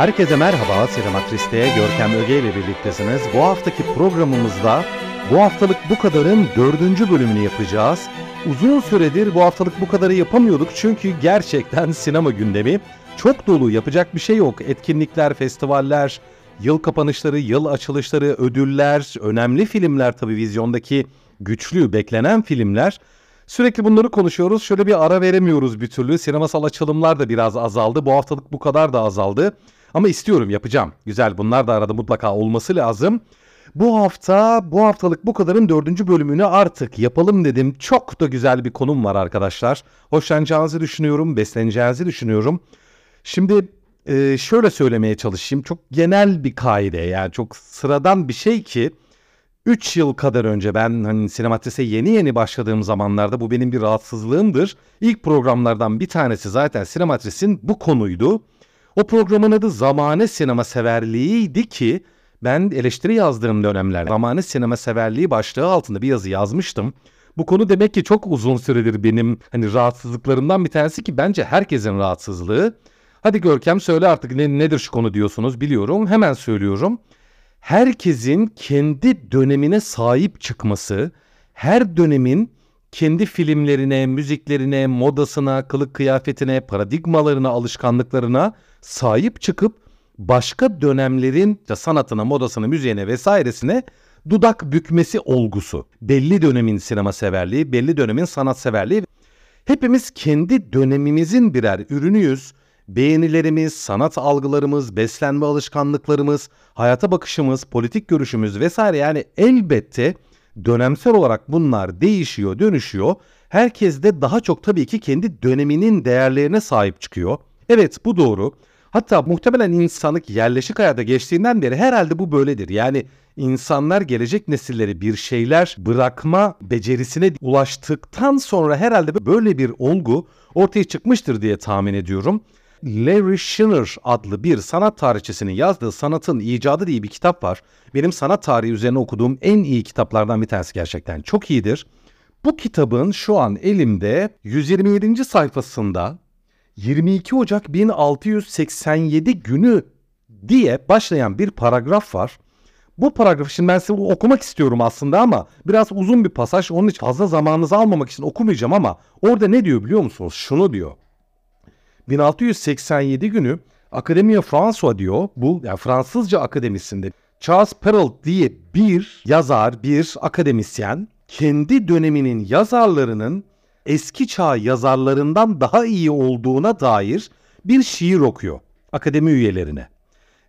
Herkese merhaba, Sinematris'te Görkem Öge ile birliktesiniz. Bu haftaki programımızda bu haftalık bu kadarın dördüncü bölümünü yapacağız. Uzun süredir bu haftalık bu kadarı yapamıyorduk çünkü gerçekten sinema gündemi çok dolu, yapacak bir şey yok. Etkinlikler, festivaller, yıl kapanışları, yıl açılışları, ödüller, önemli filmler tabii vizyondaki güçlü, beklenen filmler. Sürekli bunları konuşuyoruz. Şöyle bir ara veremiyoruz bir türlü. Sinemasal açılımlar da biraz azaldı. Bu haftalık bu kadar da azaldı. Ama istiyorum yapacağım. Güzel bunlar da arada mutlaka olması lazım. Bu hafta bu haftalık bu kadarın dördüncü bölümünü artık yapalım dedim. Çok da güzel bir konum var arkadaşlar. Hoşlanacağınızı düşünüyorum, besleneceğinizi düşünüyorum. Şimdi e, şöyle söylemeye çalışayım. Çok genel bir kaide yani çok sıradan bir şey ki 3 yıl kadar önce ben hani sinematrise yeni yeni başladığım zamanlarda bu benim bir rahatsızlığımdır. İlk programlardan bir tanesi zaten sinematris'in bu konuydu. O programın adı Zamane Sinema Severliği'ydi ki ben eleştiri yazdığım dönemler Zamane Sinema Severliği başlığı altında bir yazı yazmıştım. Bu konu demek ki çok uzun süredir benim hani rahatsızlıklarımdan bir tanesi ki bence herkesin rahatsızlığı. Hadi Görkem söyle artık ne, nedir şu konu diyorsunuz biliyorum. Hemen söylüyorum. Herkesin kendi dönemine sahip çıkması, her dönemin kendi filmlerine, müziklerine, modasına, kılık kıyafetine, paradigmalarına, alışkanlıklarına sahip çıkıp başka dönemlerin sanatına, modasına, müziğine vesairesine dudak bükmesi olgusu. Belli dönemin sinema severliği, belli dönemin sanat severliği. Hepimiz kendi dönemimizin birer ürünüyüz. Beğenilerimiz, sanat algılarımız, beslenme alışkanlıklarımız, hayata bakışımız, politik görüşümüz vesaire yani elbette dönemsel olarak bunlar değişiyor, dönüşüyor. Herkes de daha çok tabii ki kendi döneminin değerlerine sahip çıkıyor. Evet bu doğru. Hatta muhtemelen insanlık yerleşik hayata geçtiğinden beri herhalde bu böyledir. Yani insanlar gelecek nesilleri bir şeyler bırakma becerisine ulaştıktan sonra herhalde böyle bir olgu ortaya çıkmıştır diye tahmin ediyorum. Larry Schiner adlı bir sanat tarihçisinin yazdığı Sanatın İcadı diye bir kitap var. Benim sanat tarihi üzerine okuduğum en iyi kitaplardan bir tanesi gerçekten. Çok iyidir. Bu kitabın şu an elimde 127. sayfasında 22 Ocak 1687 günü diye başlayan bir paragraf var. Bu paragrafı şimdi ben size okumak istiyorum aslında ama biraz uzun bir pasaj. Onun için fazla zamanınızı almamak için okumayacağım ama orada ne diyor biliyor musunuz? Şunu diyor. 1687 günü Akademiya François diyor. Bu yani Fransızca akademisinde Charles Perrault diye bir yazar, bir akademisyen kendi döneminin yazarlarının eski çağ yazarlarından daha iyi olduğuna dair bir şiir okuyor akademi üyelerine.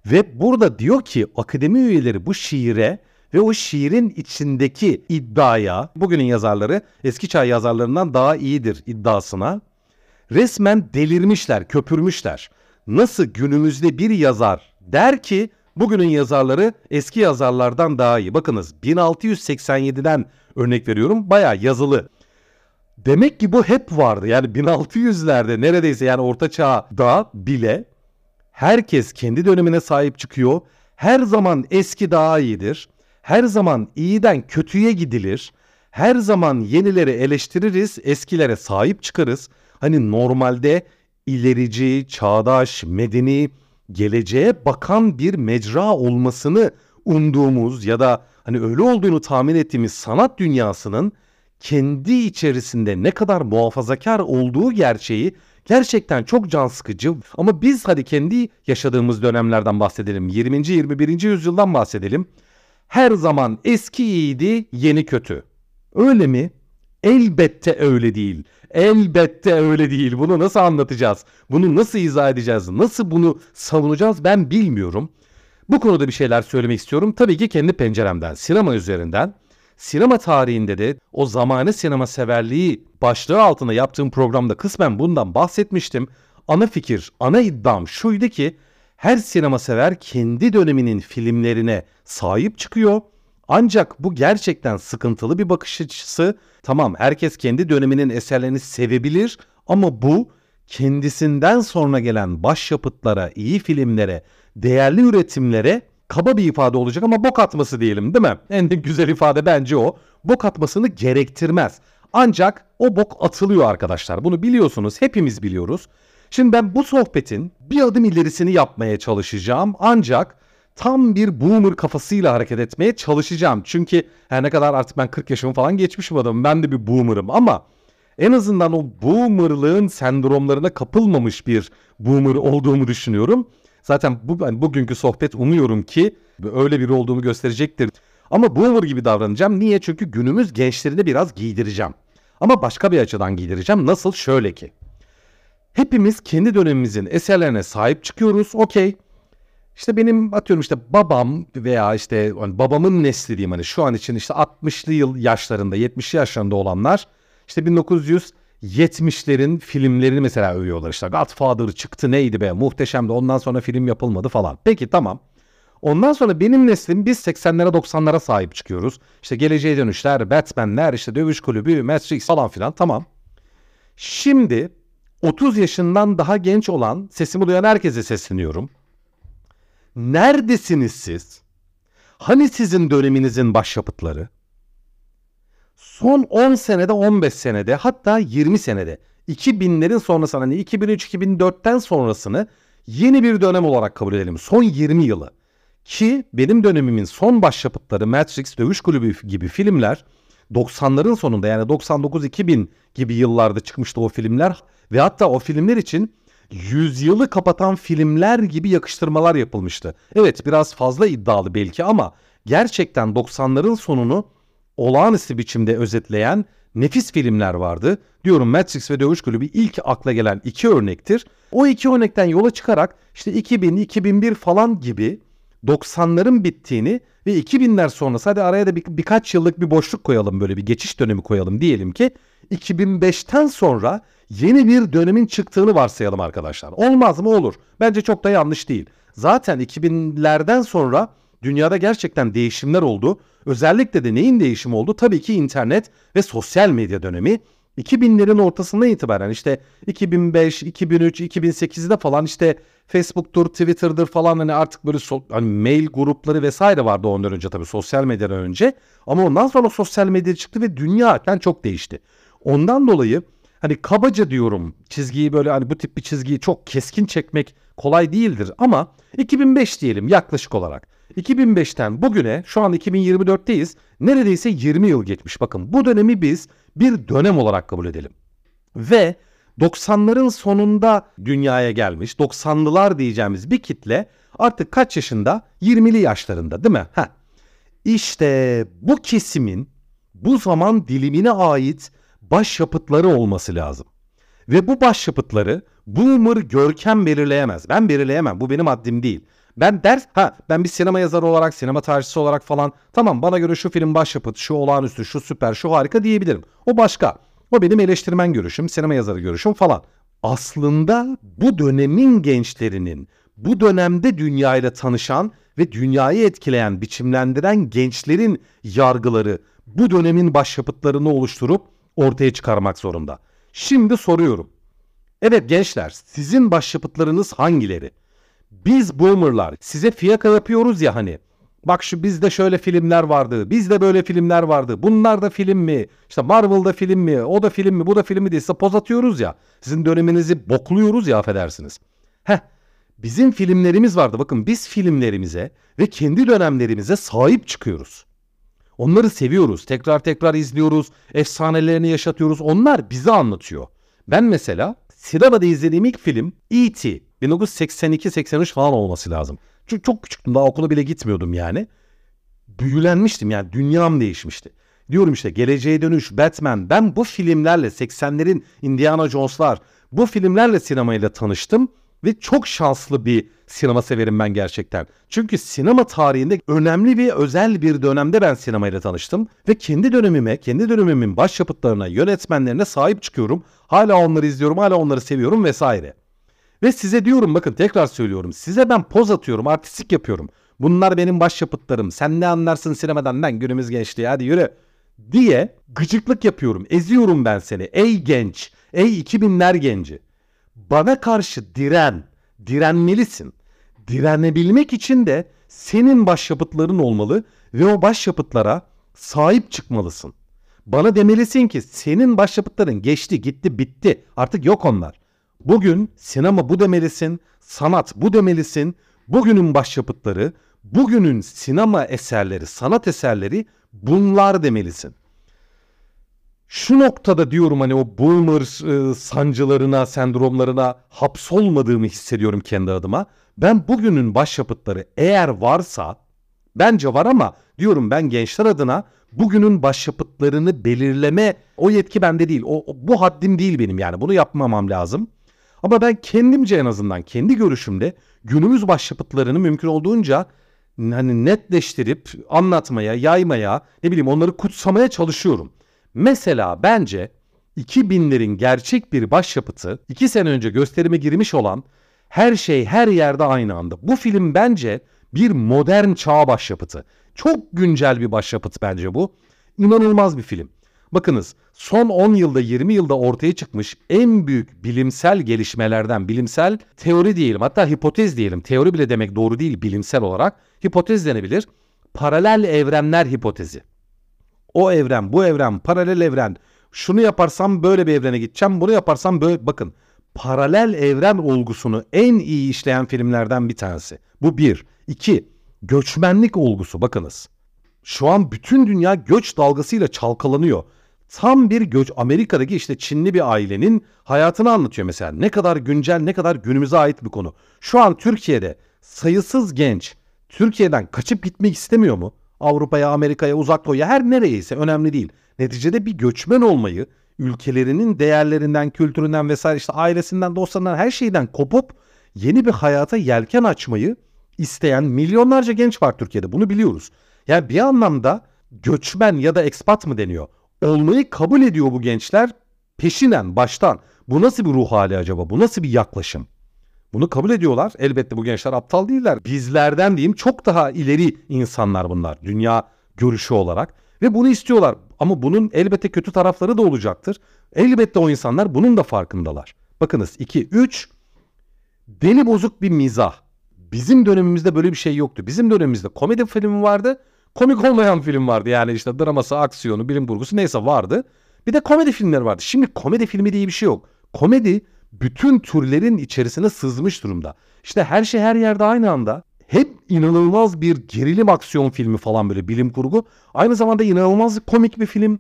Ve burada diyor ki akademi üyeleri bu şiire ve o şiirin içindeki iddiaya, bugünün yazarları eski çağ yazarlarından daha iyidir iddiasına resmen delirmişler, köpürmüşler. Nasıl günümüzde bir yazar der ki bugünün yazarları eski yazarlardan daha iyi. Bakınız 1687'den örnek veriyorum baya yazılı. Demek ki bu hep vardı. Yani 1600'lerde neredeyse yani orta çağda bile herkes kendi dönemine sahip çıkıyor. Her zaman eski daha iyidir. Her zaman iyiden kötüye gidilir. Her zaman yenileri eleştiririz, eskilere sahip çıkarız. Hani normalde ilerici, çağdaş, medeni, geleceğe bakan bir mecra olmasını umduğumuz ya da hani öyle olduğunu tahmin ettiğimiz sanat dünyasının kendi içerisinde ne kadar muhafazakar olduğu gerçeği gerçekten çok can sıkıcı. Ama biz hadi kendi yaşadığımız dönemlerden bahsedelim. 20. 21. yüzyıldan bahsedelim. Her zaman eski iyiydi, yeni kötü. Öyle mi? Elbette öyle değil. Elbette öyle değil. Bunu nasıl anlatacağız? Bunu nasıl izah edeceğiz? Nasıl bunu savunacağız ben bilmiyorum. Bu konuda bir şeyler söylemek istiyorum. Tabii ki kendi penceremden, sinema üzerinden. Sinema tarihinde de o zamanı sinema severliği başlığı altında yaptığım programda kısmen bundan bahsetmiştim. Ana fikir, ana iddiam şuydu ki Her sinema sever kendi döneminin filmlerine sahip çıkıyor. Ancak bu gerçekten sıkıntılı bir bakış açısı. Tamam herkes kendi döneminin eserlerini sevebilir ama bu kendisinden sonra gelen başyapıtlara, iyi filmlere, değerli üretimlere kaba bir ifade olacak ama bok atması diyelim değil mi? En güzel ifade bence o. Bok atmasını gerektirmez. Ancak o bok atılıyor arkadaşlar. Bunu biliyorsunuz, hepimiz biliyoruz. Şimdi ben bu sohbetin bir adım ilerisini yapmaya çalışacağım. Ancak tam bir boomer kafasıyla hareket etmeye çalışacağım. Çünkü her ne kadar artık ben 40 yaşımı falan geçmişim adamım. Ben de bir boomer'ım ama en azından o boomerlığın sendromlarına kapılmamış bir boomer olduğumu düşünüyorum. Zaten bu, yani bugünkü sohbet umuyorum ki öyle biri olduğumu gösterecektir. Ama boomer gibi davranacağım. Niye? Çünkü günümüz gençlerini biraz giydireceğim. Ama başka bir açıdan giydireceğim. Nasıl? Şöyle ki. Hepimiz kendi dönemimizin eserlerine sahip çıkıyoruz. Okey. İşte benim atıyorum işte babam veya işte hani babamın nesli diyeyim hani şu an için işte 60'lı yıl yaşlarında 70'li yaşlarında olanlar işte 1970'lerin filmlerini mesela övüyorlar işte Godfather çıktı neydi be muhteşemdi ondan sonra film yapılmadı falan. Peki tamam. Ondan sonra benim neslim biz 80'lere 90'lara sahip çıkıyoruz. İşte geleceğe dönüşler, Batman'ler, işte dövüş kulübü, Matrix falan filan tamam. Şimdi 30 yaşından daha genç olan sesimi duyan herkese sesleniyorum. Neredesiniz siz? Hani sizin döneminizin başyapıtları? Son 10 senede 15 senede hatta 20 senede 2000'lerin sonrası hani 2003-2004'ten sonrasını yeni bir dönem olarak kabul edelim. Son 20 yılı. Ki benim dönemimin son başyapıtları Matrix, Dövüş Kulübü gibi filmler 90'ların sonunda yani 99-2000 gibi yıllarda çıkmıştı o filmler ve hatta o filmler için yüzyılı kapatan filmler gibi yakıştırmalar yapılmıştı. Evet biraz fazla iddialı belki ama gerçekten 90'ların sonunu olağanüstü biçimde özetleyen nefis filmler vardı. Diyorum Matrix ve Dövüş Kulübü ilk akla gelen iki örnektir. O iki örnekten yola çıkarak işte 2000, 2001 falan gibi 90'ların bittiğini ve 2000'ler sonrası hadi araya da bir, birkaç yıllık bir boşluk koyalım böyle bir geçiş dönemi koyalım diyelim ki 2005'ten sonra yeni bir dönemin çıktığını varsayalım arkadaşlar. Olmaz mı? Olur. Bence çok da yanlış değil. Zaten 2000'lerden sonra dünyada gerçekten değişimler oldu. Özellikle de neyin değişimi oldu? Tabii ki internet ve sosyal medya dönemi. 2000'lerin ortasından itibaren işte 2005, 2003, 2008'de falan işte Facebook'tur, Twitter'dır falan hani artık böyle so- hani mail grupları vesaire vardı ondan önce tabii sosyal medyadan önce. Ama ondan sonra sosyal medya çıktı ve dünya yani çok değişti. Ondan dolayı hani kabaca diyorum çizgiyi böyle hani bu tip bir çizgiyi çok keskin çekmek kolay değildir ama 2005 diyelim yaklaşık olarak. 2005'ten bugüne şu an 2024'teyiz. Neredeyse 20 yıl geçmiş. Bakın bu dönemi biz bir dönem olarak kabul edelim. Ve 90'ların sonunda dünyaya gelmiş 90'lılar diyeceğimiz bir kitle artık kaç yaşında? 20'li yaşlarında değil mi? Heh. İşte bu kesimin bu zaman dilimine ait başyapıtları olması lazım. Ve bu başyapıtları boomer görkem belirleyemez. Ben belirleyemem. Bu benim haddim değil. Ben ders ha ben bir sinema yazarı olarak, sinema tarihçisi olarak falan tamam bana göre şu film başyapıt, şu olağanüstü, şu süper, şu harika diyebilirim. O başka. O benim eleştirmen görüşüm, sinema yazarı görüşüm falan. Aslında bu dönemin gençlerinin, bu dönemde dünyayla tanışan ve dünyayı etkileyen, biçimlendiren gençlerin yargıları bu dönemin başyapıtlarını oluşturup ortaya çıkarmak zorunda. Şimdi soruyorum. Evet gençler, sizin başyapıtlarınız hangileri? Biz boomerlar size fiyaka yapıyoruz ya hani. Bak şu bizde şöyle filmler vardı. Bizde böyle filmler vardı. Bunlar da film mi? İşte Marvel'da film mi? O da film mi? Bu da film mi diye size poz atıyoruz ya. Sizin döneminizi bokluyoruz ya affedersiniz. Heh. Bizim filmlerimiz vardı. Bakın biz filmlerimize ve kendi dönemlerimize sahip çıkıyoruz. Onları seviyoruz. Tekrar tekrar izliyoruz. Efsanelerini yaşatıyoruz. Onlar bize anlatıyor. Ben mesela sinemada izlediğim ilk film E.T. 1982-83 falan olması lazım. Çünkü çok küçüktüm daha okula bile gitmiyordum yani. Büyülenmiştim yani dünyam değişmişti. Diyorum işte Geleceğe Dönüş, Batman. Ben bu filmlerle 80'lerin Indiana Jones'lar bu filmlerle sinemayla tanıştım. Ve çok şanslı bir sinema severim ben gerçekten. Çünkü sinema tarihinde önemli ve özel bir dönemde ben sinemayla tanıştım. Ve kendi dönemime, kendi dönemimin başyapıtlarına, yönetmenlerine sahip çıkıyorum. Hala onları izliyorum, hala onları seviyorum vesaire. Ve size diyorum bakın tekrar söylüyorum. Size ben poz atıyorum, artistik yapıyorum. Bunlar benim başyapıtlarım. Sen ne anlarsın sinemadan lan günümüz gençliği hadi yürü. Diye gıcıklık yapıyorum. Eziyorum ben seni. Ey genç, ey 2000'ler genci. Bana karşı diren, direnmelisin. Direnebilmek için de senin başyapıtların olmalı ve o başyapıtlara sahip çıkmalısın. Bana demelisin ki senin başyapıtların geçti, gitti, bitti. Artık yok onlar. Bugün sinema bu demelisin, sanat bu demelisin. Bugünün başyapıtları, bugünün sinema eserleri, sanat eserleri bunlar demelisin. Şu noktada diyorum hani o boomer e, sancılarına, sendromlarına hapsolmadığımı hissediyorum kendi adıma. Ben bugünün başyapıtları eğer varsa, bence var ama diyorum ben gençler adına bugünün başyapıtlarını belirleme o yetki bende değil. O, o bu haddim değil benim yani bunu yapmamam lazım. Ama ben kendimce en azından kendi görüşümde günümüz başyapıtlarını mümkün olduğunca hani netleştirip anlatmaya, yaymaya, ne bileyim onları kutsamaya çalışıyorum. Mesela bence 2000'lerin gerçek bir başyapıtı 2 sene önce gösterime girmiş olan Her Şey Her Yerde Aynı Anda. Bu film bence bir modern çağ başyapıtı. Çok güncel bir başyapıt bence bu. İnanılmaz bir film. Bakınız son 10 yılda 20 yılda ortaya çıkmış en büyük bilimsel gelişmelerden bilimsel teori diyelim hatta hipotez diyelim. Teori bile demek doğru değil bilimsel olarak. Hipotez denebilir. Paralel evrenler hipotezi. O evren, bu evren, paralel evren. Şunu yaparsam böyle bir evrene gideceğim. Bunu yaparsam böyle bakın. Paralel evren olgusunu en iyi işleyen filmlerden bir tanesi. Bu bir. İki, göçmenlik olgusu bakınız. Şu an bütün dünya göç dalgasıyla çalkalanıyor. Tam bir göç Amerika'daki işte Çinli bir ailenin hayatını anlatıyor mesela. Ne kadar güncel, ne kadar günümüze ait bir konu. Şu an Türkiye'de sayısız genç Türkiye'den kaçıp gitmek istemiyor mu? Avrupa'ya, Amerika'ya, uzak doğuya her nereyse önemli değil. Neticede bir göçmen olmayı, ülkelerinin değerlerinden, kültüründen vesaire işte ailesinden, dostlarından her şeyden kopup yeni bir hayata yelken açmayı isteyen milyonlarca genç var Türkiye'de. Bunu biliyoruz. Yani bir anlamda göçmen ya da ekspat mı deniyor? Olmayı kabul ediyor bu gençler peşinen, baştan. Bu nasıl bir ruh hali acaba? Bu nasıl bir yaklaşım? Bunu kabul ediyorlar. Elbette bu gençler aptal değiller. Bizlerden diyeyim çok daha ileri insanlar bunlar. Dünya görüşü olarak. Ve bunu istiyorlar. Ama bunun elbette kötü tarafları da olacaktır. Elbette o insanlar bunun da farkındalar. Bakınız 2, 3 deli bozuk bir mizah. Bizim dönemimizde böyle bir şey yoktu. Bizim dönemimizde komedi filmi vardı. Komik olmayan film vardı. Yani işte draması, aksiyonu, bilim kurgusu neyse vardı. Bir de komedi filmleri vardı. Şimdi komedi filmi diye bir şey yok. Komedi bütün türlerin içerisine sızmış durumda. İşte her şey her yerde aynı anda. Hep inanılmaz bir gerilim aksiyon filmi falan böyle bilim kurgu. Aynı zamanda inanılmaz komik bir film.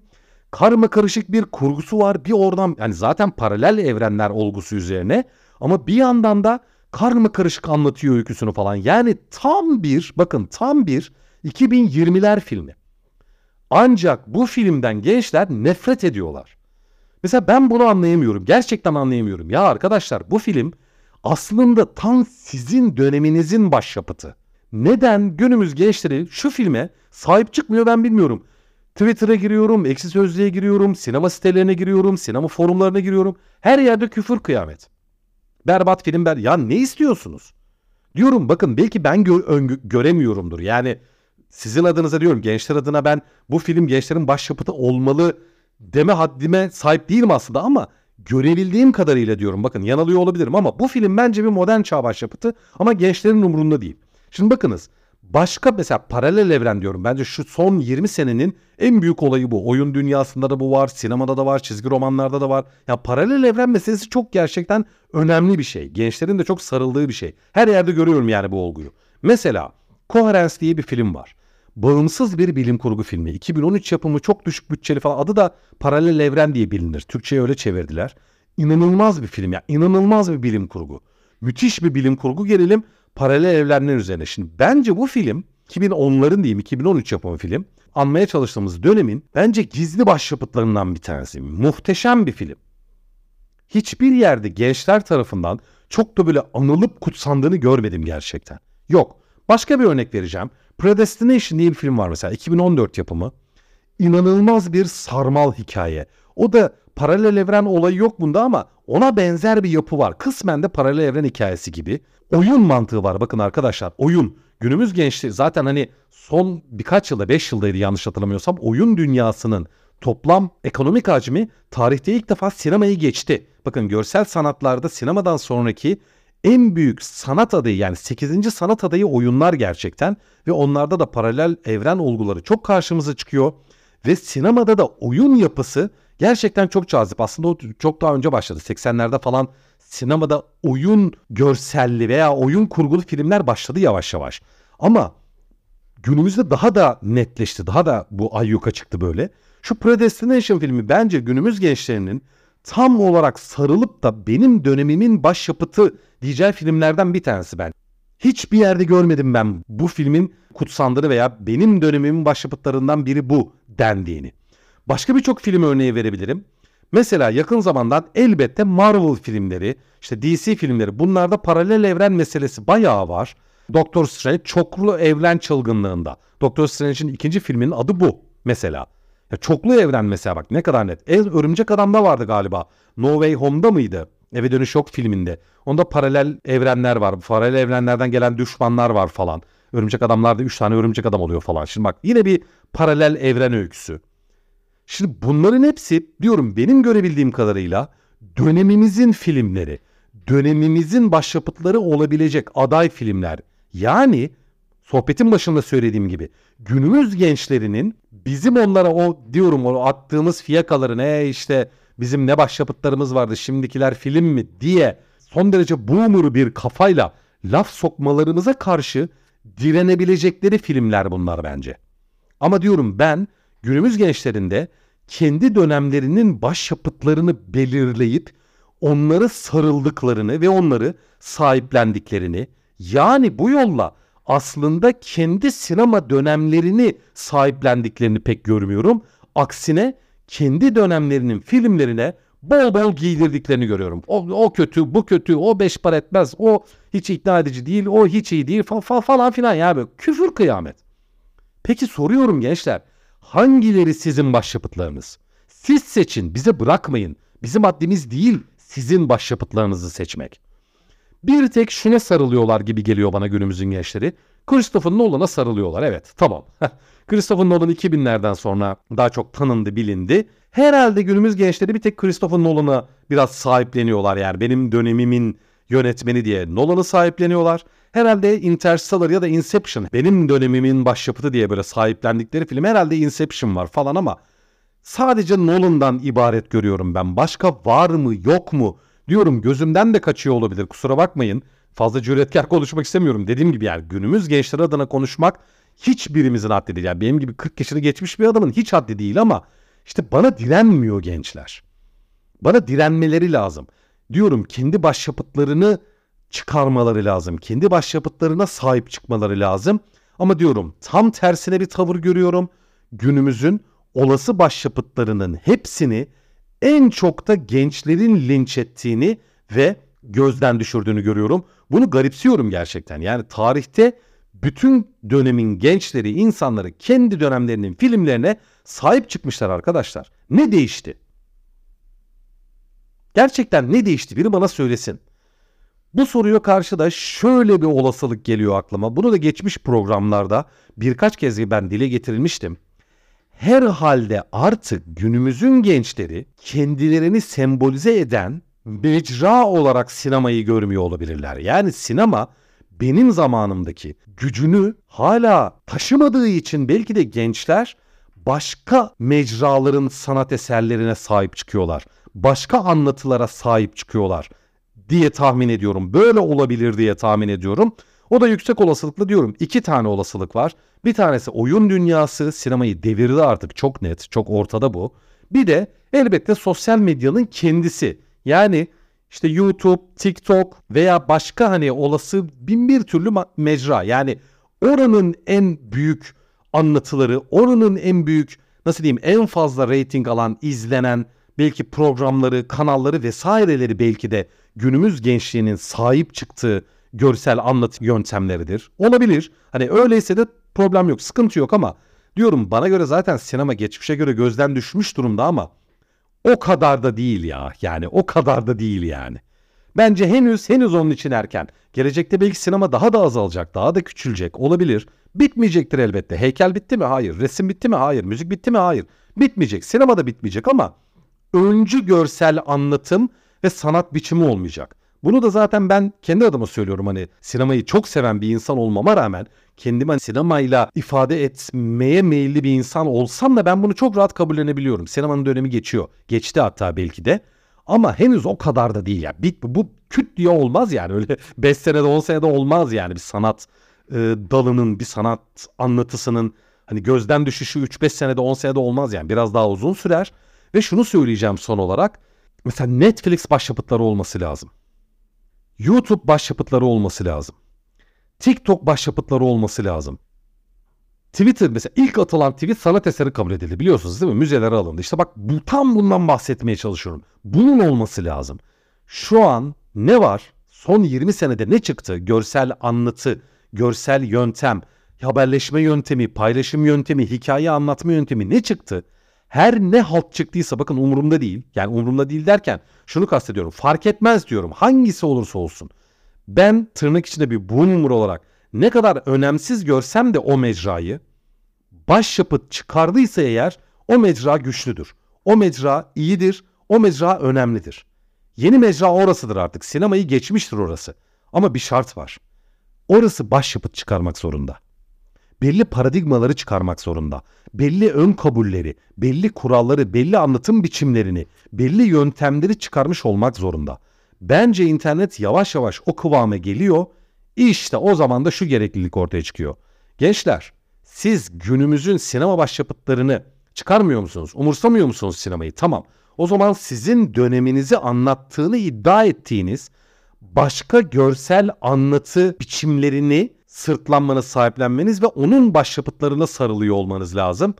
Karma karışık bir kurgusu var. Bir oradan yani zaten paralel evrenler olgusu üzerine. Ama bir yandan da karma karışık anlatıyor öyküsünü falan. Yani tam bir bakın tam bir 2020'ler filmi. Ancak bu filmden gençler nefret ediyorlar. Mesela ben bunu anlayamıyorum. Gerçekten anlayamıyorum. Ya arkadaşlar bu film aslında tam sizin döneminizin başyapıtı. Neden günümüz gençleri şu filme sahip çıkmıyor ben bilmiyorum. Twitter'a giriyorum, eksi sözlüğe giriyorum, sinema sitelerine giriyorum, sinema forumlarına giriyorum. Her yerde küfür kıyamet. Berbat film ber. Ya ne istiyorsunuz? Diyorum bakın belki ben gö göremiyorumdur. Yani sizin adınıza diyorum gençler adına ben bu film gençlerin başyapıtı olmalı deme haddime sahip değilim aslında ama görebildiğim kadarıyla diyorum bakın yanılıyor olabilirim ama bu film bence bir modern çağ başyapıtı ama gençlerin umurunda değil. Şimdi bakınız başka mesela paralel evren diyorum. Bence şu son 20 senenin en büyük olayı bu. Oyun dünyasında da bu var, sinemada da var, çizgi romanlarda da var. Ya paralel evren meselesi çok gerçekten önemli bir şey. Gençlerin de çok sarıldığı bir şey. Her yerde görüyorum yani bu olguyu. Mesela Coherence diye bir film var bağımsız bir bilim kurgu filmi. 2013 yapımı çok düşük bütçeli falan. Adı da Paralel Evren diye bilinir. Türkçe'ye öyle çevirdiler. İnanılmaz bir film ya. İnanılmaz bir bilim kurgu. Müthiş bir bilim kurgu gelelim paralel evrenler üzerine. Şimdi bence bu film 2010'ların diyeyim 2013 yapımı film. Anmaya çalıştığımız dönemin bence gizli başyapıtlarından bir tanesi. Muhteşem bir film. Hiçbir yerde gençler tarafından çok da böyle anılıp kutsandığını görmedim gerçekten. Yok. Başka bir örnek vereceğim. Predestination diye bir film var mesela 2014 yapımı. İnanılmaz bir sarmal hikaye. O da paralel evren olayı yok bunda ama ona benzer bir yapı var. Kısmen de paralel evren hikayesi gibi. Oyun mantığı var bakın arkadaşlar. Oyun. Günümüz gençliği zaten hani son birkaç yılda 5 yıldaydı yanlış hatırlamıyorsam oyun dünyasının toplam ekonomik hacmi tarihte ilk defa sinemayı geçti. Bakın görsel sanatlarda sinemadan sonraki en büyük sanat adayı yani 8. sanat adayı oyunlar gerçekten ve onlarda da paralel evren olguları çok karşımıza çıkıyor ve sinemada da oyun yapısı gerçekten çok cazip. Aslında o çok daha önce başladı. 80'lerde falan sinemada oyun görselli veya oyun kurgulu filmler başladı yavaş yavaş. Ama günümüzde daha da netleşti. Daha da bu ayyuka çıktı böyle. Şu Predestination filmi bence günümüz gençlerinin tam olarak sarılıp da benim dönemimin başyapıtı diyeceği filmlerden bir tanesi ben. Hiçbir yerde görmedim ben bu filmin kutsandığını veya benim dönemimin başyapıtlarından biri bu dendiğini. Başka birçok film örneği verebilirim. Mesela yakın zamandan elbette Marvel filmleri, işte DC filmleri bunlarda paralel evren meselesi bayağı var. Doctor Strange çoklu evren çılgınlığında. Doctor Strange'in ikinci filminin adı bu mesela. Ya çoklu evren mesela bak ne kadar net. El Örümcek Adam'da vardı galiba. No Way Home'da mıydı? Eve Dönüş Yok filminde. Onda paralel evrenler var. Paralel evrenlerden gelen düşmanlar var falan. Örümcek Adamlarda 3 tane örümcek adam oluyor falan. Şimdi bak yine bir paralel evren öyküsü. Şimdi bunların hepsi diyorum benim görebildiğim kadarıyla dönemimizin filmleri, dönemimizin başyapıtları olabilecek aday filmler. Yani sohbetin başında söylediğim gibi günümüz gençlerinin bizim onlara o diyorum o attığımız fiyakaları ne işte bizim ne başyapıtlarımız vardı şimdikiler film mi diye son derece boomer bir kafayla laf sokmalarımıza karşı direnebilecekleri filmler bunlar bence. Ama diyorum ben günümüz gençlerinde kendi dönemlerinin başyapıtlarını belirleyip onları sarıldıklarını ve onları sahiplendiklerini yani bu yolla aslında kendi sinema dönemlerini sahiplendiklerini pek görmüyorum. Aksine kendi dönemlerinin filmlerine bol bol giydirdiklerini görüyorum. O, o kötü, bu kötü, o beş par etmez, o hiç ikna edici değil, o hiç iyi değil falan, falan filan ya böyle küfür kıyamet. Peki soruyorum gençler, hangileri sizin başyapıtlarınız? Siz seçin, bize bırakmayın. Bizim haddimiz değil sizin başyapıtlarınızı seçmek. Bir tek şuna sarılıyorlar gibi geliyor bana günümüzün gençleri. Christopher Nolan'a sarılıyorlar. Evet tamam. Christopher Nolan 2000'lerden sonra daha çok tanındı, bilindi. Herhalde günümüz gençleri bir tek Christopher Nolan'a biraz sahipleniyorlar yani benim dönemimin yönetmeni diye Nolan'ı sahipleniyorlar. Herhalde Interstellar ya da Inception benim dönemimin başyapıtı diye böyle sahiplendikleri film herhalde Inception var falan ama sadece Nolan'dan ibaret görüyorum ben. Başka var mı yok mu diyorum gözümden de kaçıyor olabilir kusura bakmayın. Fazla cüretkar konuşmak istemiyorum. Dediğim gibi yani günümüz gençleri adına konuşmak hiçbirimizin haddi değil. Yani benim gibi 40 yaşını geçmiş bir adamın hiç haddi değil ama işte bana direnmiyor gençler. Bana direnmeleri lazım. Diyorum kendi başyapıtlarını çıkarmaları lazım. Kendi başyapıtlarına sahip çıkmaları lazım. Ama diyorum tam tersine bir tavır görüyorum. Günümüzün olası başyapıtlarının hepsini en çok da gençlerin linç ettiğini ve gözden düşürdüğünü görüyorum. Bunu garipsiyorum gerçekten. Yani tarihte bütün dönemin gençleri, insanları kendi dönemlerinin filmlerine sahip çıkmışlar arkadaşlar. Ne değişti? Gerçekten ne değişti? Biri bana söylesin. Bu soruya karşı da şöyle bir olasılık geliyor aklıma. Bunu da geçmiş programlarda birkaç kez ben dile getirilmiştim. Herhalde artık günümüzün gençleri kendilerini sembolize eden mecra olarak sinemayı görmüyor olabilirler. Yani sinema benim zamanımdaki gücünü hala taşımadığı için belki de gençler başka mecraların sanat eserlerine sahip çıkıyorlar. Başka anlatılara sahip çıkıyorlar diye tahmin ediyorum. Böyle olabilir diye tahmin ediyorum. O da yüksek olasılıkla diyorum. iki tane olasılık var. Bir tanesi oyun dünyası sinemayı devirdi artık çok net, çok ortada bu. Bir de elbette sosyal medyanın kendisi. Yani işte YouTube, TikTok veya başka hani olası bin bir türlü mecra. Yani oranın en büyük anlatıları, oranın en büyük nasıl diyeyim en fazla rating alan, izlenen belki programları, kanalları vesaireleri belki de günümüz gençliğinin sahip çıktığı görsel anlatım yöntemleridir. Olabilir. Hani öyleyse de problem yok, sıkıntı yok ama diyorum bana göre zaten sinema geçmişe göre gözden düşmüş durumda ama o kadar da değil ya. Yani o kadar da değil yani. Bence henüz henüz onun için erken. Gelecekte belki sinema daha da azalacak, daha da küçülecek olabilir. Bitmeyecektir elbette. Heykel bitti mi? Hayır. Resim bitti mi? Hayır. Müzik bitti mi? Hayır. Bitmeyecek. Sinema da bitmeyecek ama öncü görsel anlatım ve sanat biçimi olmayacak. Bunu da zaten ben kendi adıma söylüyorum hani sinemayı çok seven bir insan olmama rağmen kendimi hani sinemayla ifade etmeye meyilli bir insan olsam da ben bunu çok rahat kabullenebiliyorum. Sinemanın dönemi geçiyor. Geçti hatta belki de. Ama henüz o kadar da değil ya. Bit bu küt diye olmaz yani. Öyle 5 senede 10 senede olmaz yani bir sanat e, dalının, bir sanat anlatısının hani gözden düşüşü 3-5 senede 10 senede olmaz yani. Biraz daha uzun sürer. Ve şunu söyleyeceğim son olarak. Mesela Netflix başyapıtları olması lazım. YouTube başyapıtları olması lazım. TikTok başyapıtları olması lazım. Twitter mesela ilk atılan tweet sanat eseri kabul edildi biliyorsunuz değil mi? Müzelere alındı. İşte bak bu tam bundan bahsetmeye çalışıyorum. Bunun olması lazım. Şu an ne var? Son 20 senede ne çıktı? Görsel anlatı, görsel yöntem, haberleşme yöntemi, paylaşım yöntemi, hikaye anlatma yöntemi ne çıktı? Her ne halt çıktıysa bakın umurumda değil. Yani umurumda değil derken şunu kastediyorum. Fark etmez diyorum. Hangisi olursa olsun. Ben tırnak içinde bir boomer olarak ne kadar önemsiz görsem de o mecrayı başyapıt çıkardıysa eğer o mecra güçlüdür. O mecra iyidir. O mecra önemlidir. Yeni mecra orasıdır artık. Sinemayı geçmiştir orası. Ama bir şart var. Orası başyapıt çıkarmak zorunda. Belli paradigmaları çıkarmak zorunda. Belli ön kabulleri, belli kuralları, belli anlatım biçimlerini, belli yöntemleri çıkarmış olmak zorunda. Bence internet yavaş yavaş o kıvama geliyor. İşte o zaman da şu gereklilik ortaya çıkıyor. Gençler, siz günümüzün sinema başyapıtlarını çıkarmıyor musunuz? Umursamıyor musunuz sinemayı? Tamam. O zaman sizin döneminizi anlattığını iddia ettiğiniz başka görsel anlatı biçimlerini sırtlanmanız, sahiplenmeniz ve onun başyapıtlarına sarılıyor olmanız lazım.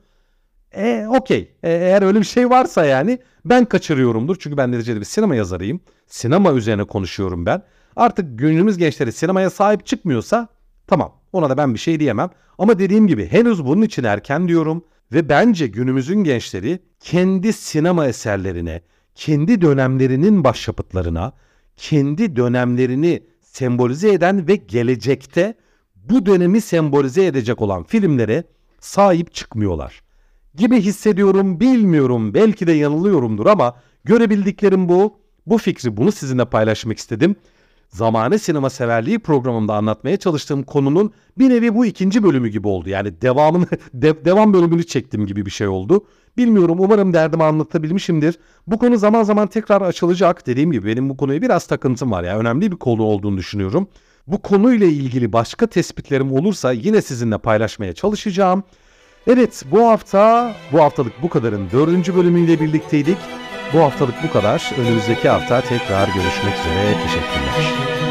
E okey. E, eğer öyle bir şey varsa yani ben kaçırıyorumdur. Çünkü ben neticede bir sinema yazarıyım. Sinema üzerine konuşuyorum ben. Artık günümüz gençleri sinemaya sahip çıkmıyorsa tamam ona da ben bir şey diyemem. Ama dediğim gibi henüz bunun için erken diyorum. Ve bence günümüzün gençleri kendi sinema eserlerine, kendi dönemlerinin başyapıtlarına, kendi dönemlerini sembolize eden ve gelecekte bu dönemi sembolize edecek olan filmlere sahip çıkmıyorlar. Gibi hissediyorum, bilmiyorum, belki de yanılıyorumdur ama görebildiklerim bu. Bu fikri bunu sizinle paylaşmak istedim. Zamane sinema severliği programımda anlatmaya çalıştığım konunun bir nevi bu ikinci bölümü gibi oldu. Yani devamını de, devam bölümünü çektim gibi bir şey oldu. Bilmiyorum umarım derdimi anlatabilmişimdir. Bu konu zaman zaman tekrar açılacak. Dediğim gibi benim bu konuya biraz takıntım var ya. Önemli bir konu olduğunu düşünüyorum. Bu konuyla ilgili başka tespitlerim olursa yine sizinle paylaşmaya çalışacağım. Evet bu hafta bu haftalık bu kadarın dördüncü bölümüyle birlikteydik. Bu haftalık bu kadar. Önümüzdeki hafta tekrar görüşmek üzere. Teşekkürler.